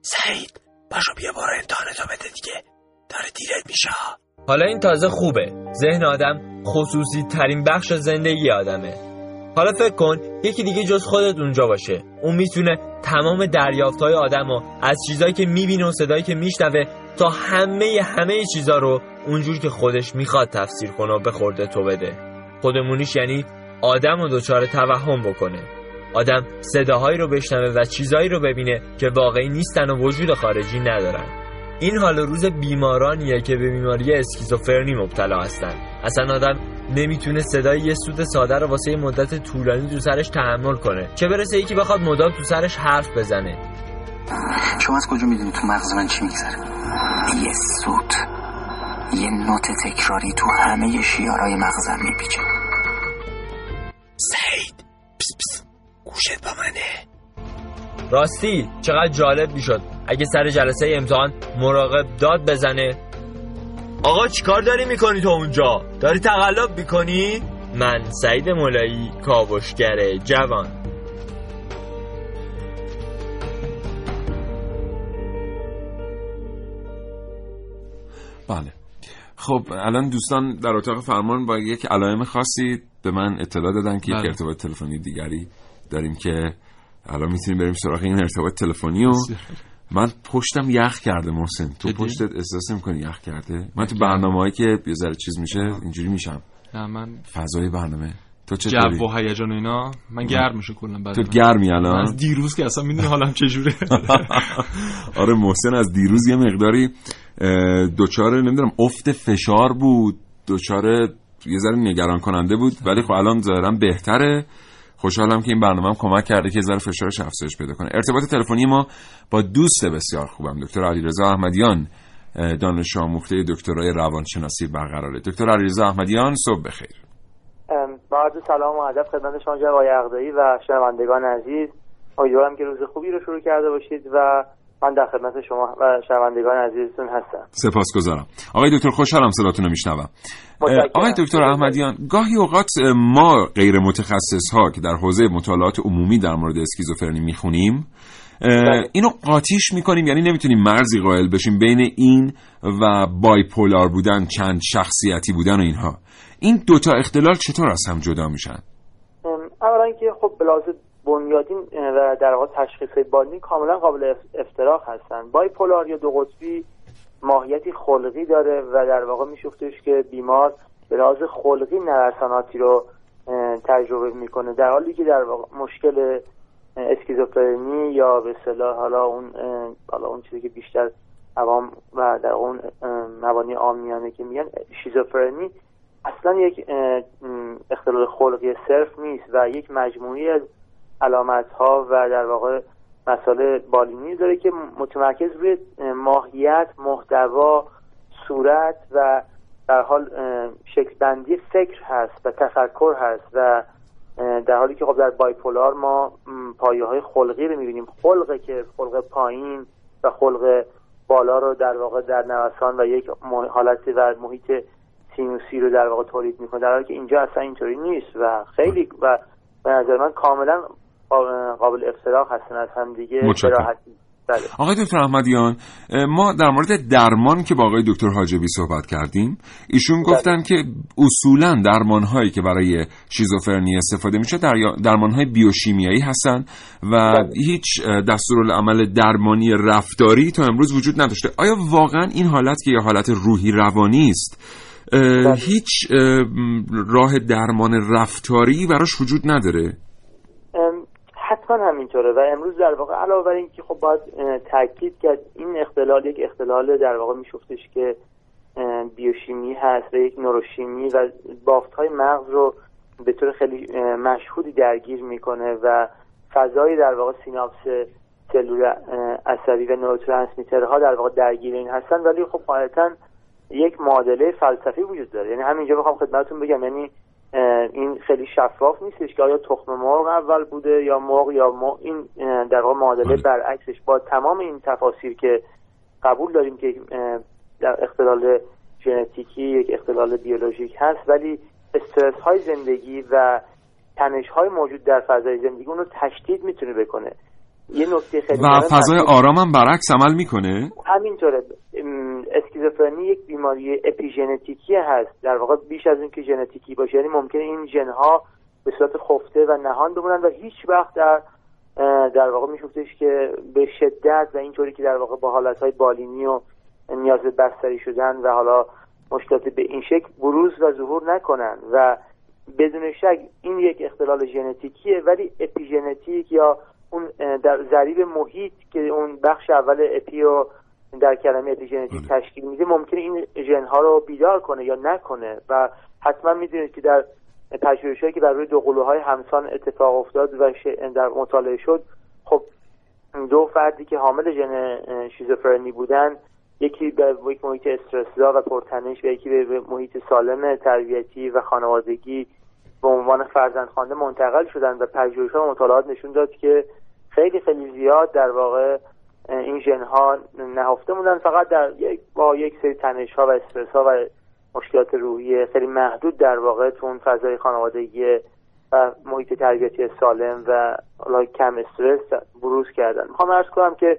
سعید پاشو بیا برو امتحانتو بده دیگه. داره دیرت میشه حالا این تازه خوبه. ذهن آدم خصوصی ترین بخش زندگی آدمه. حالا فکر کن یکی دیگه جز خودت اونجا باشه. اون می‌تونه تمام دریافت های آدم و از چیزایی که می‌بینه و صدایی که میشنوه تا همه همه چیزا رو اونجور که خودش می‌خواد تفسیر کنه و به خورده تو بده. خودمونیش یعنی آدم و دچار توهم بکنه. آدم صداهایی رو بشنوه و چیزایی رو ببینه که واقعی نیستن و وجود خارجی ندارن. این حال روز بیمارانیه که به بیماری اسکیزوفرنی مبتلا هستن. اصلا آدم نمی‌تونه صدای یه سود ساده رو واسه مدت طولانی تو سرش تحمل کنه. چه برسه یکی بخواد مدام تو سرش حرف بزنه. شما از کجا می‌دونی تو مغز من چی میگذره؟ یه سوت یه نوت تکراری تو همه شیارای مغزم میپیچه. سعید پس پس گوشت با منه. راستی چقدر جالب می‌شد. اگه سر جلسه امتحان مراقب داد بزنه آقا چیکار داری می‌کنی تو اونجا؟ داری تقلب می‌کنی؟ من سعید مولایی کاوشگر جوان بله خب الان دوستان در اتاق فرمان با یک علائم خاصی به من اطلاع دادن که یک بله. ارتباط تلفنی دیگری داریم که الان می‌تونیم بریم سراغ این ارتباط تلفنی و من پشتم یخ کرده محسن. تو؟ پشتت احساس می‌کنی یخ کرده؟ من تو برنامه هایی که یه ذره چیز میشه اینجوری میشم. نه من فضای برنامه. تو چطوری؟ جو و هیجان و اینا من گرم میشه کلا بعد تو گرمی الان؟ از دیروز که اصلا می‌دونی حالم چجوره آره محسن از دیروز یه مقداری دچار نمی‌دونم افت فشار بود. دچار یه ذره نگران کننده بود. ولی خب الان ظاهرا بهتره. خوشحالم که این برنامه هم کمک کرده که ذره فشارش افزایش پیدا کنه. ارتباط تلفنی ما با دوست بسیار خوبم دکتر علیرضا احمدیان دانش آموخته دکترای روانشناسی برقراره. دکتر علیرضا احمدیان صبح بخیر. عرض سلام و ادب خدمت شما جناب آقای و شنوندگان عزیز. امیدوارم که روز خوبی رو شروع کرده باشید و من در خدمت شما و شنوندگان عزیزتون هستم. سپاسگزارم. آقای دکتر خوشحالم صداتون رو میشنوم. آقای دکتر احمدیان گاهی اوقات ما غیر متخصص ها که در حوزه مطالعات عمومی در مورد اسکیزوفرنی می‌خونیم اینو قاطیش می‌کنیم یعنی نمی‌تونیم مرزی قائل بشیم بین این و بایپولار بودن چند شخصیتی بودن و اینها. این دوتا اختلال چطور از هم جدا میشن؟ اولا که خب بلازه بنیادین و در واقع تشخیص بالینی کاملا قابل افتراق هستن. بایپولار یا دو قطبی ماهیتی خلقی داره و در واقع میشفتش که بیمار به لحاظ خلقی نرساناتی رو تجربه می‌کنه. در حالی که در واقع مشکل اسکیزوفرنی یا به اصطلاح حالا اون حالا اون چیزی که بیشتر عوام و در اون مبانی عامیانه که میگن شیزوفرنی اصلا یک اختلال خلقی صرف نیست و یک مجموعی از علامت ها و در واقع مسائل بالینی داره که متمرکز روی ماهیت محتوا صورت و در حال شکل بندی فکر هست و تفکر هست و در حالی که خب در بایپولار ما پایه های خلقی رو می‌بینیم. خلقه که خلق پایین و خلق بالا رو در واقع در نوسان و یک حالت و محیط سینوسی رو در واقع تولید می‌کنه. در حالی که اینجا اصلا اینطوری نیست و خیلی و به نظر من کاملا قابل افتراق هستن از هم دیگه بله. آقای دکتر احمدیان ما در مورد درمان که با آقای دکتر حاجبی صحبت کردیم ایشون بله. گفتن که اصولا درمان هایی که برای شیزوفرنی استفاده میشه در درمان های بیوشیمیایی هستن و بله. هیچ دستورالعمل درمانی رفتاری تا امروز وجود نداشته آیا واقعا این حالت که یه حالت روحی روانی است بله. هیچ راه درمان رفتاری براش وجود نداره حتما همینطوره و امروز در واقع علاوه بر اینکه خب باید تاکید کرد این اختلال یک اختلال در واقع میشفتش که بیوشیمی هست و یک نوروشیمی و بافت های مغز رو به طور خیلی مشهودی درگیر می‌کنه و فضای در واقع سیناپس سلول عصبی و نوروترانسمیترها در واقع درگیر این هستن. ولی خب قاعدتا یک معادله فلسفی وجود داره. یعنی همینجا بخوام خدمتتون بگم یعنی این خیلی شفاف نیستش که آیا تخم مرغ اول بوده یا مرغ یا مرغ این در واقع معادله بله. برعکسش با تمام این تفاصیل که قبول داریم که در اختلال ژنتیکی یک اختلال بیولوژیک هست ولی استرس های زندگی و تنش های موجود در فضای زندگی اون رو تشدید می‌تونه بکنه یه نکته خیلی و فضای آرام هم برعکس عمل می‌کنه؟ همینطوره. اسکیزوفرنی یک بیماری اپیژنتیکی هست. در واقع بیش از اینکه ژنتیکی باشه یعنی ممکنه این ژنها به صورت خفته و نهان بمونن و هیچ وقت در در واقع میشفتش که به شدت و اینطوری که در واقع با حالتهای بالینی و نیاز بستری شدن و حالا مشکلات به این شکل بروز و ظهور نکنن. و بدون شک این یک اختلال ژنتیکیه ولی اپیژنتیک یا اون در ضریب محیط که اون بخش اول اپی در کلمه اپیژنتیک بله. تشکیل میده ممکنه این ژن ها رو بیدار کنه یا نکنه و حتما می‌دونید که در پژوهش‌هایی که بر روی دو قلوهای همسان اتفاق افتاد و در مطالعه شد خب دو فردی که حامل ژن شیزوفرنی بودن یکی به یک محیط استرسزا و پرتنش و یکی به محیط سالم تربیتی و خانوادگی به عنوان فرزندخوانده منتقل شدن و پژوهش‌ها و مطالعات نشون داد که خیلی خیلی زیاد در واقع این ژن ها نهفته موندن. فقط در یک با یک سری تنش ها و استرس ها و مشکلات روحی خیلی محدود در واقع تو اون فضای خانوادگی و محیط تربیتی سالم و کم استرس بروز کردن. می‌خوام ارز کنم که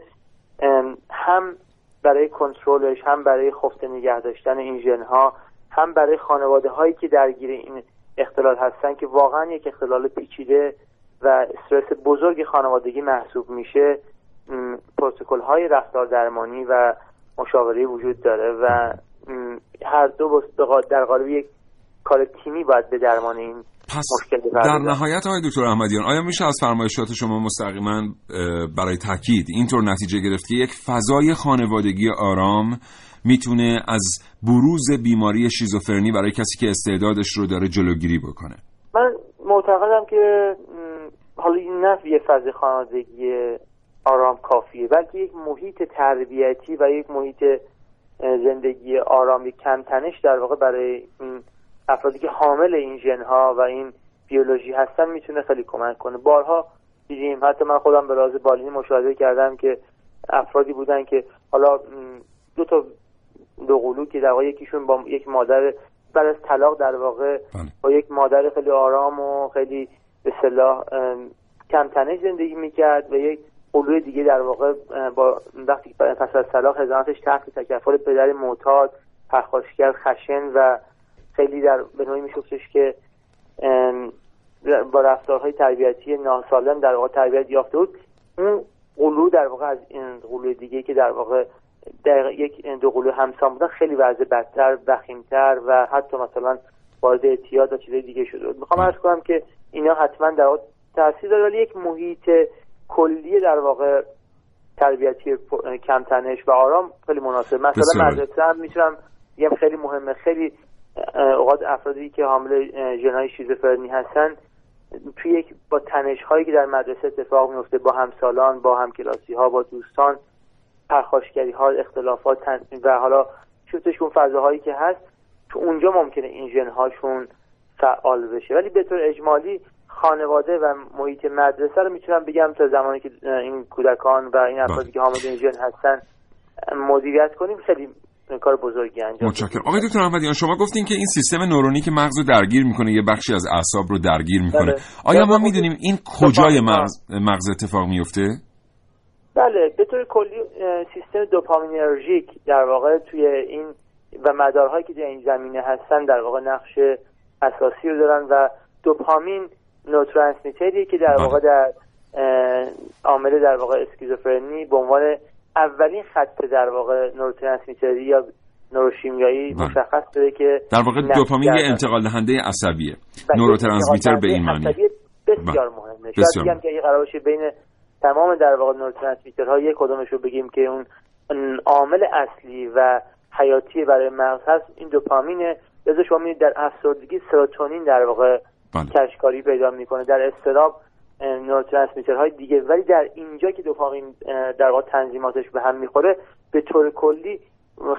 هم برای کنترلش هم برای خفته نگه داشتن این ژن ها هم برای خانواده هایی که درگیر این اختلال هستن که واقعا یک اختلال پیچیده و استرس بزرگ خانوادگی محسوب میشه پروتکل های رفتار درمانی و مشاوره وجود داره و هر دو در قالب یک کار تیمی باید به درمان این پس در نهایت آقای دکتر احمدیان آیا میشه از فرمایشات شما مستقیما برای تاکید اینطور نتیجه گرفت که یک فضای خانوادگی آرام می‌تونه از بروز بیماری شیزوفرنی برای کسی که استعدادش رو داره جلوگیری بکنه؟ من معتقدم که حالا این نه یه فضای خانوادگی آرام کافیه بلکه یک محیط تربیتی و یک محیط زندگی آرام کم تنش در واقع برای این افرادی که حامل این ژنها و این بیولوژی هستن می‌تونه خیلی کمک کنه بارها دیدیم حتی من خودم به راز بالینی مشاهده کردم که افرادی بودن که حالا دو تا دو قلو که در واقع یکیشون با یک مادر بعد از طلاق در واقع بله. با یک مادر خیلی آرام و خیلی به صلاح کم تنش زندگی می‌کرد و یک قلوی دیگه در واقع با وقتی پس از طلاق هزانتش تحت تکفل پدر معتاد پرخاشگر خشن و خیلی در به نوعی میشفتش که با رفتارهای تربیتی ناسالم در واقع تربیت یافته بود. اون قلو در واقع از این قلو دیگه که در واقع در یک دو قلو همسان بودن خیلی وضع بدتر وخیمتر و حتی مثلا وارد اعتیاد و چیزای دیگه شده می‌خوام ارز کنم که اینا حتما در تاثیر داره. ولی یک محیط کلی در واقع تربیتی کمتنش و آرام خیلی مناسب. مثلا مدرسه هم می‌تونم یه خیلی مهمه. خیلی اوقات افرادی که حامل ژنهای شیزوفرنی هستن توی یک با تنش هایی که در مدرسه اتفاق میفته با همسالان با همکلاسی ها با دوستان پرخاشگری ها اختلافات و حالا شفتشون فضاهایی که هست تو اونجا ممکنه این ژن هاشون فعال بشه. ولی به طور اجمالی خانواده و محیط مدرسه رو می‌تونم بگم تا زمانی که این کودکان و این افرادی که حامل ژن هستن مدیریت کنیم. خیلی کار بزرگی انجام متشکرم. آقای دکتر احمدیان شما گفتین که این سیستم نورونی که مغز رو درگیر می‌کنه یه بخشی از اعصاب رو درگیر می‌کنه. بله. آیا ما می‌دونیم این کجای مغز مغز اتفاق میفته بله. به طور کلی سیستم دوپامینرژیک در واقع توی این و مدارهایی که در این زمینه هستن در واقع نقش اساسی رو دارن و دوپامین نوترانسمیتریه که در بله. واقع در عامل در واقع اسکیزوفرنی به عنوان اولین خط در واقع نوروترانسمیتری یا نوروشیمیایی بله. مشخص شده که در واقع دوپامین یه انتقال دهنده عصبیه بله، نوروترانسمیتر به این معنی بسیار مهمه شاید بگم که اگه قرار باشه بین تمام در واقع نوروترانسمیترها یک کدومش رو بگیم که اون عامل اصلی و حیاتی برای مغز هست این دوپامینه لذا شما می‌دید در افسردگی سروتونین در واقع بله. کشکاری پیدا می‌کنه در استراب های دیگه ولی در اینجا که دوپامین در واقع تنظیماتش به هم می‌خوره به طور کلی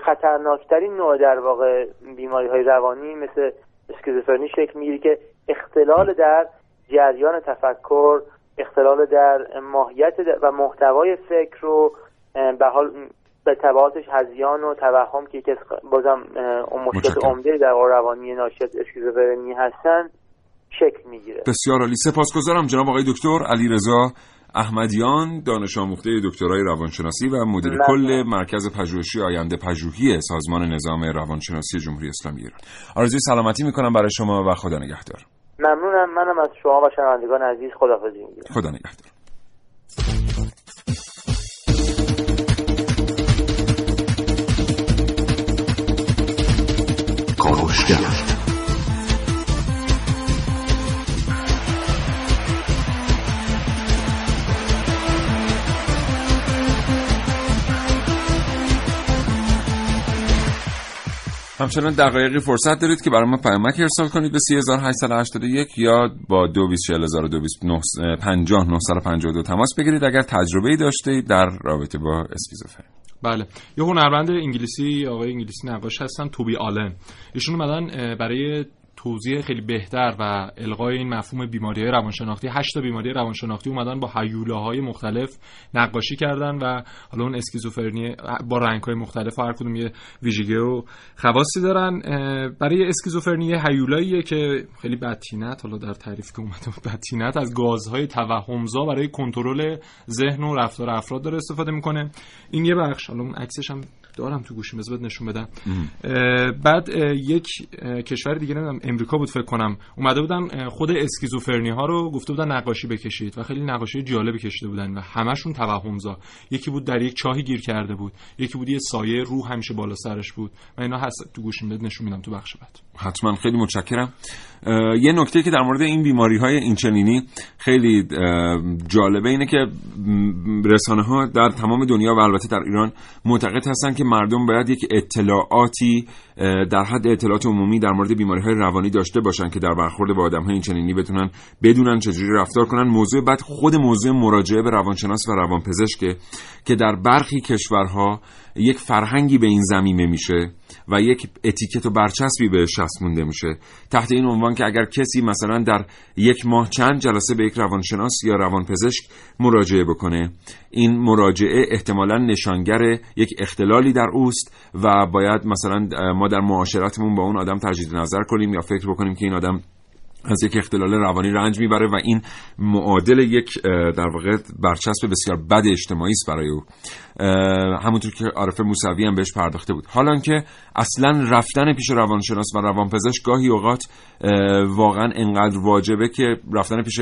خطرناکترین نوع در واقع بیماری های روانی مثل اسکیزوفرنی شکل می‌گیره که اختلال در جریان تفکر اختلال در ماهیت و محتوای فکر رو به حال به تبعاتش هزیان و توهم که یکی بازم مشکلات عمده در روانی ناشی از اسکیزوفرنی هستن شکل می‌گیره. بسیار عالی. سپاسگزارم جناب آقای دکتر علی رضا احمدیان دانش آموخته دکترای روانشناسی و مدیر کل مرکز پژوهشی آینده پژوهی سازمان نظام روانشناسی جمهوری اسلامی ایران. آرزوی سلامتی می‌کنم برای شما و خدا نگهدار. ممنونم. منم از شما و شنوندگان عزیز خداحافظی می‌گیرم خدا نگهدار. کاوشگر همچنان دقایقی فرصت دارید که برای ما پیامک ارسال کنید به 3881 یا با 224022 تماس بگیرید. اگر تجربه ای داشته در رابطه با اسکیزوفرنی بله. یه هنرمند انگلیسی آقای انگلیسی نقاش هستن توبی آلن. ایشون اومدن برای توضیح خیلی بهتر و القای این مفهوم بیماری های روانشناختی هشت بیماری روانشناختی اومدن با حیوله مختلف نقاشی کردن و حالا اون اسکیزوفرنی با رنگ های مختلف هر کدوم یه ویژگی و خواصی دارن. برای اسکیزوفرنی هیولاییه که خیلی بدتینت حالا در تعریف که اومده بدتینت از گازهای توهمزا برای کنترل ذهن و رفتار افراد داره استفاده می‌کنه. این یه بخش حالا اون عکسش هم دارم تو گوشیم بذار نشون بدم. بعد یک کشور دیگه نمی‌دونم امریکا بود فکر کنم. اومده بودن خود اسکیزوفرنی ها رو گفته بودن نقاشی بکشید و خیلی نقاشی جالبی کشیده بودن و همشون توهمزا. یکی بود در یک چاهی گیر کرده بود یکی بود یه سایه رو همیشه بالا سرش بود. و اینا هست تو گوشیم بد نشون میدم تو بخش بعد. حتما خیلی متشکرم. یه نکته که در مورد این بیماری های اینچنینی خیلی جالبه اینه که رسانه ها در تمام دنیا و البته در ایران معتقد هستن که مردم باید یک اطلاعاتی در حد اطلاعات عمومی در مورد بیماری های روانی داشته باشن که در برخورد با آدم های اینچنینی بتونن بدونن چجوری رفتار کنن. موضوع بعد خود موضوع مراجعه به روانشناس و روانپزشک که در برخی کشورها یک فرهنگی به این زمینه میشه و یک اتیکت و برچسبی به شخص مونده میشه. تحت این عنوان که اگر کسی مثلا در یک ماه چند جلسه به یک روانشناس یا روانپزشک مراجعه بکنه این مراجعه احتمالا نشانگر یک اختلالی در اوست و باید مثلا ما در معاشرتمون با اون آدم تجدید نظر کنیم یا فکر بکنیم که این آدم از یک اختلال روانی رنج می‌بره و این معادل یک در واقع برچسب بسیار بد اجتماعی است برای او. همونطور که عارف موسوی هم بهش پرداخته بود. حالا که اصلا رفتن پیش روانشناس و روانپزشک گاهی اوقات واقعا انقدر واجبه که رفتن پیش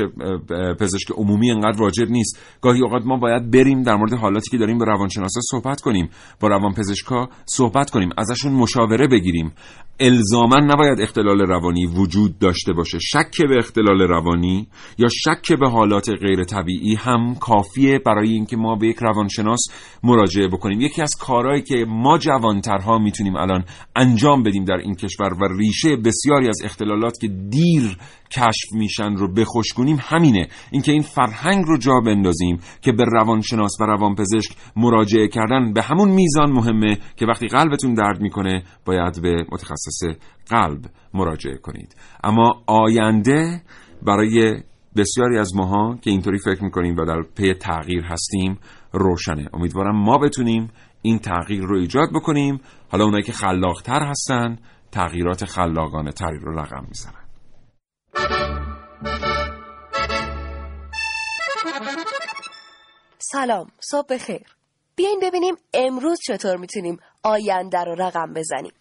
پزشک عمومی انقدر واجب نیست. گاهی اوقات ما باید بریم در مورد حالاتی که داریم با روانشناسا صحبت کنیم با روانپزشکا صحبت کنیم ازشون مشاوره بگیریم. الزاما نباید اختلال روانی وجود داشته باشه. شک به اختلال روانی یا شک به حالات غیر طبیعی هم کافیه برای اینکه ما به یک روانشناس مراجعه بکنیم. یکی از کارهایی که ما جوانترها می‌تونیم الان انجام بدیم در این کشور و ریشه بسیاری از اختلالات که دیر کشف میشن رو بخشکنیم همینه. اینکه این فرهنگ رو جا بندازیم که به روانشناس و روانپزشک مراجعه کردن به همون میزان مهمه که وقتی قلبتون درد می‌کنه باید به متخصص قلب مراجعه کنید. اما آینده برای بسیاری از ماها که اینطوری فکر می‌کنیم و در پی تغییر هستیم روشنه. امیدوارم ما بتونیم این تغییر رو ایجاد بکنیم. حالا اونایی که خلاقتر هستن تغییرات خلاقانه تری رو رقم می‌زنن. سلام صبح بخیر. بیاین ببینیم امروز چطور می‌تونیم آینده رو رقم بزنیم.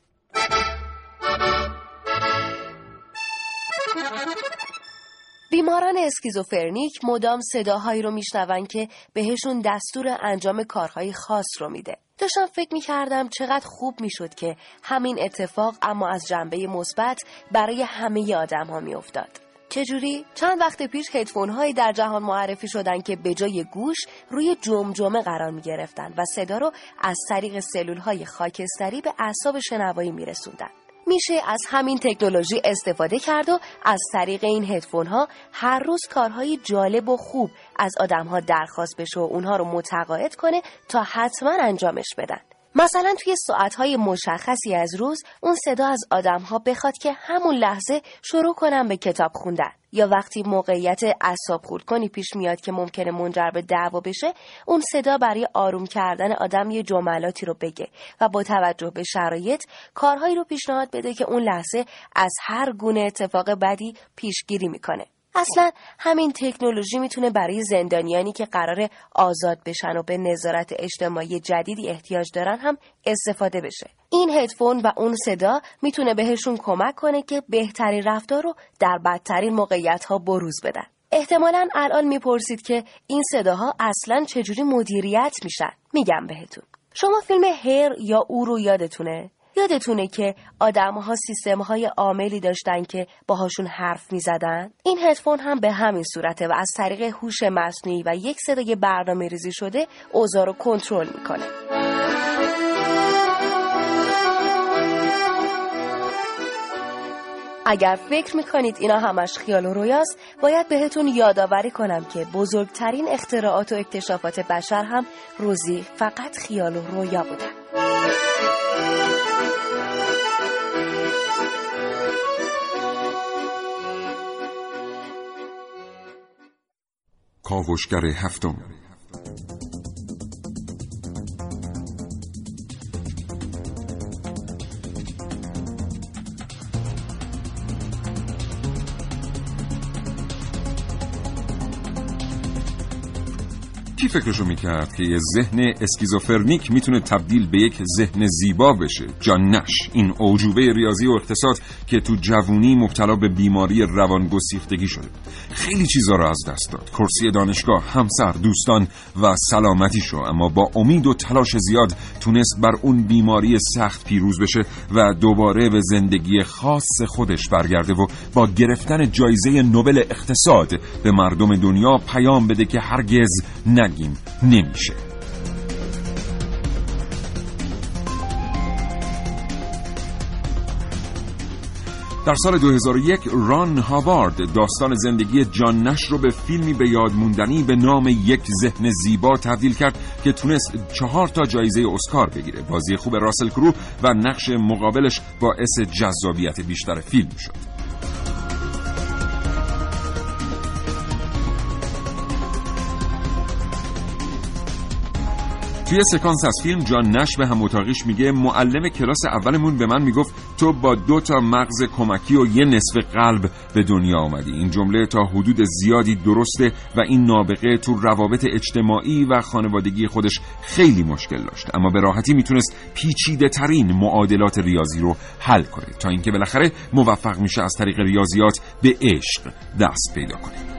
بیماران اسکیزوفرنیک مدام صداهایی رو میشنون که بهشون دستور انجام کارهای خاص رو میده. داشتم فکر می‌کردم چقدر خوب می‌شد که همین اتفاق اما از جنبه مثبت برای همه آدم ها میافتاد. چجوری؟ چند وقت پیش هدفون هایی در جهان معرفی شدن که به جای گوش روی جمجمه قرار می گرفتن و صدا رو از طریق سلول های خاکستری به اعصاب شنوایی می رسوندن. میشه از همین تکنولوژی استفاده کرد و از طریق این هدفون ها هر روز کارهای جالب و خوب از آدم ها درخواست بشه و اونها رو متقاعد کنه تا حتما انجامش بدن. مثلا توی ساعتهای مشخصی از روز اون صدا از آدمها بخواد که همون لحظه شروع کنن به کتاب خوندن. یا وقتی موقعیت اعصاب خورد کنی پیش میاد که ممکنه منجر به دعوا بشه اون صدا برای آروم کردن آدم یه جملاتی رو بگه و با توجه به شرایط کارهایی رو پیشنهاد بده که اون لحظه از هر گونه اتفاق بدی پیشگیری می‌کنه. اصلا همین تکنولوژی می‌تونه برای زندانیانی که قرار آزاد بشن و به نظارت اجتماعی جدیدی احتیاج دارن هم استفاده بشه. این هدفون و اون صدا می‌تونه بهشون کمک کنه که بهترین رفتار رو در بدترین موقعیت ها بروز بدن. احتمالا الان می‌پرسید که این صداها اصلا چجوری مدیریت میشن. میگم بهتون. شما فیلم هر یا او رو یادتونه؟ یادتونه که آدم ها سیستم های عاملی داشتن که باهاشون حرف می زدن؟ این هدفون هم به همین صورته و از طریق هوش مصنوعی و یک صدای برنامه ریزی شده اوضاع رو کنترل می‌کنه. اگر فکر می‌کنید اینا همش خیال و رویاست باید بهتون یادآوری کنم که بزرگترین اختراعات و اکتشافات بشر هم روزی فقط خیال و رویا بودن کاوشگر هفتم. کی فکرشو می‌کرد که یه ذهن اسکیزوفرنیک می‌تونه تبدیل به یک ذهن زیبا بشه؟ جان نش این اوجوبه ریاضی و اقتصاد که تو جوونی مبتلا به بیماری روان گسیختگی شده. خیلی چیزا رو از دست داد. کرسی دانشگاه همسر دوستان و سلامتی شو اما با امید و تلاش زیاد تونست بر اون بیماری سخت پیروز بشه و دوباره به زندگی خاص خودش برگرده و با گرفتن جایزه نوبل اقتصاد به مردم دنیا پیام بده که هرگز نگیم. نمیشه. در سال 2001 ران هاوارد داستان زندگی جان نش رو به فیلمی به یاد موندنی به نام یک ذهن زیبا تبدیل کرد که تونست چهار تا جایزه اسکار بگیره. بازی خوب راسل کرو و نقش مقابلش باعث جذابیت بیشتر فیلم شد. توی سکانس از فیلم جان نش به هم اتاقیش میگه معلم کلاس اولمون به من می‌گفت تو با دو تا مغز کمکی و یه نصف قلب به دنیا آمدی این جمله تا حدود زیادی درسته و این نابغه تو روابط اجتماعی و خانوادگی خودش خیلی مشکل داشت. اما به راحتی می‌تونست پیچیده ترین معادلات ریاضی رو حل کنه تا اینکه بالاخره موفق میشه از طریق ریاضیات به عشق دست پیدا کنه.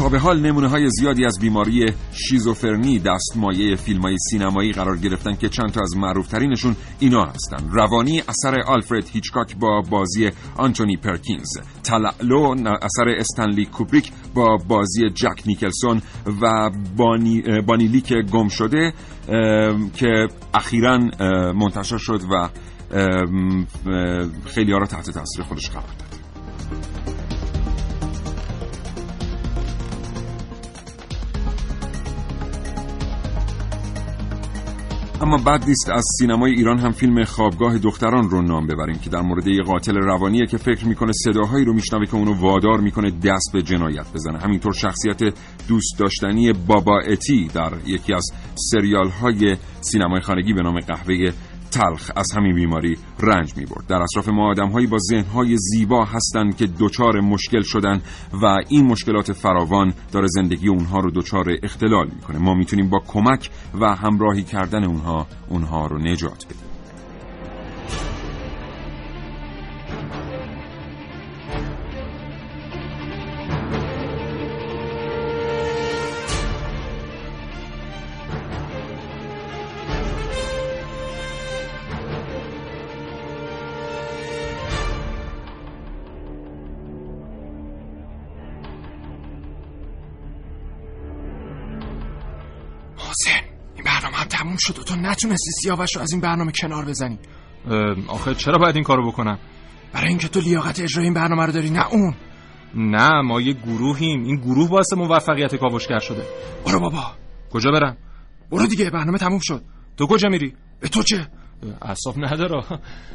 تا به حال نمونه های زیادی از بیماری شیزوفرنی دستمایه فیلم های سینمایی قرار گرفتن که چند تا از معروفترینشون اینا هستن. روانی اثر آلفرد هیچکاک با بازی آنتونی پرکینز. تلالو اثر استنلی کوبریک با بازی جک نیکلسون و بانی بانیلیک گم شده که اخیرا منتشر شد و خیلی ها را تحت تاثیر خودش قرار داد. اما بعد نیست از سینمای ایران هم فیلم خوابگاه دختران رو نام ببریم که در مورد یه قاتل روانیه که فکر می‌کنه صداهایی رو میشنوه که اونو وادار می‌کنه دست به جنایت بزنه. همینطور شخصیت دوست داشتنی بابا اتی در یکی از سریال های سینمای خانگی به نام قهوه تلخ از همین بیماری رنج می برد در اطراف ما آدم هایی با ذهن های زیبا هستند که دچار مشکل شدن و این مشکلات فراوان داره زندگی اونها رو دچار اختلال می‌کنه. ما می‌تونیم با کمک و همراهی کردن اونها اونها رو نجات بدیم. شد و تو نتونستی سیاوش رو از این برنامه کنار بزنی. آخه چرا باید این کارو بکنم؟ برای اینکه تو لیاقت اجرای این برنامه رو داری نه اون. نه ما یه گروهیم. این گروه باعث موفقیت کاوشگر شده. برو بابا. کجا برم؟ برو دیگه برنامه تموم شد. تو کجا میری؟ به تو چه؟ اصاف نداره.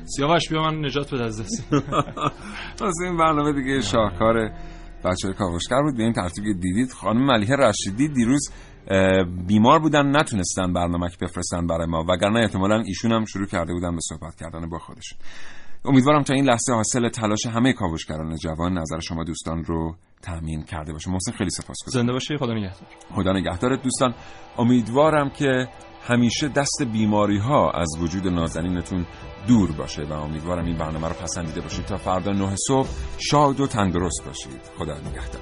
سیاوش بیا من نجات بده از دست. این برنامه دیگه شاهکار بچه کاوشگر بود. به این ترتیب دیدید خانم ملیحه رشیدی دیروز بیمار بودن نتونستن برنامه بفرستن برای ما. وگرنه احتمالا ایشون هم شروع کرده بودن به صحبت کردن با خودشون. امیدوارم تا این لحظه حاصل تلاش همه کاوشگران جوان نظر شما دوستان رو تامین کرده باشه. محسن خیلی سپاسگزارم. زنده باشی خدا نگهدار. خدا نگهدارت دوستان. امیدوارم که همیشه دست بیماری ها از وجود نازنینتون دور باشه و امیدوارم این برنامه رو پسندیده باشید. تا فردا نه صبح شاد و تندرست باشید. خدا نگهدار.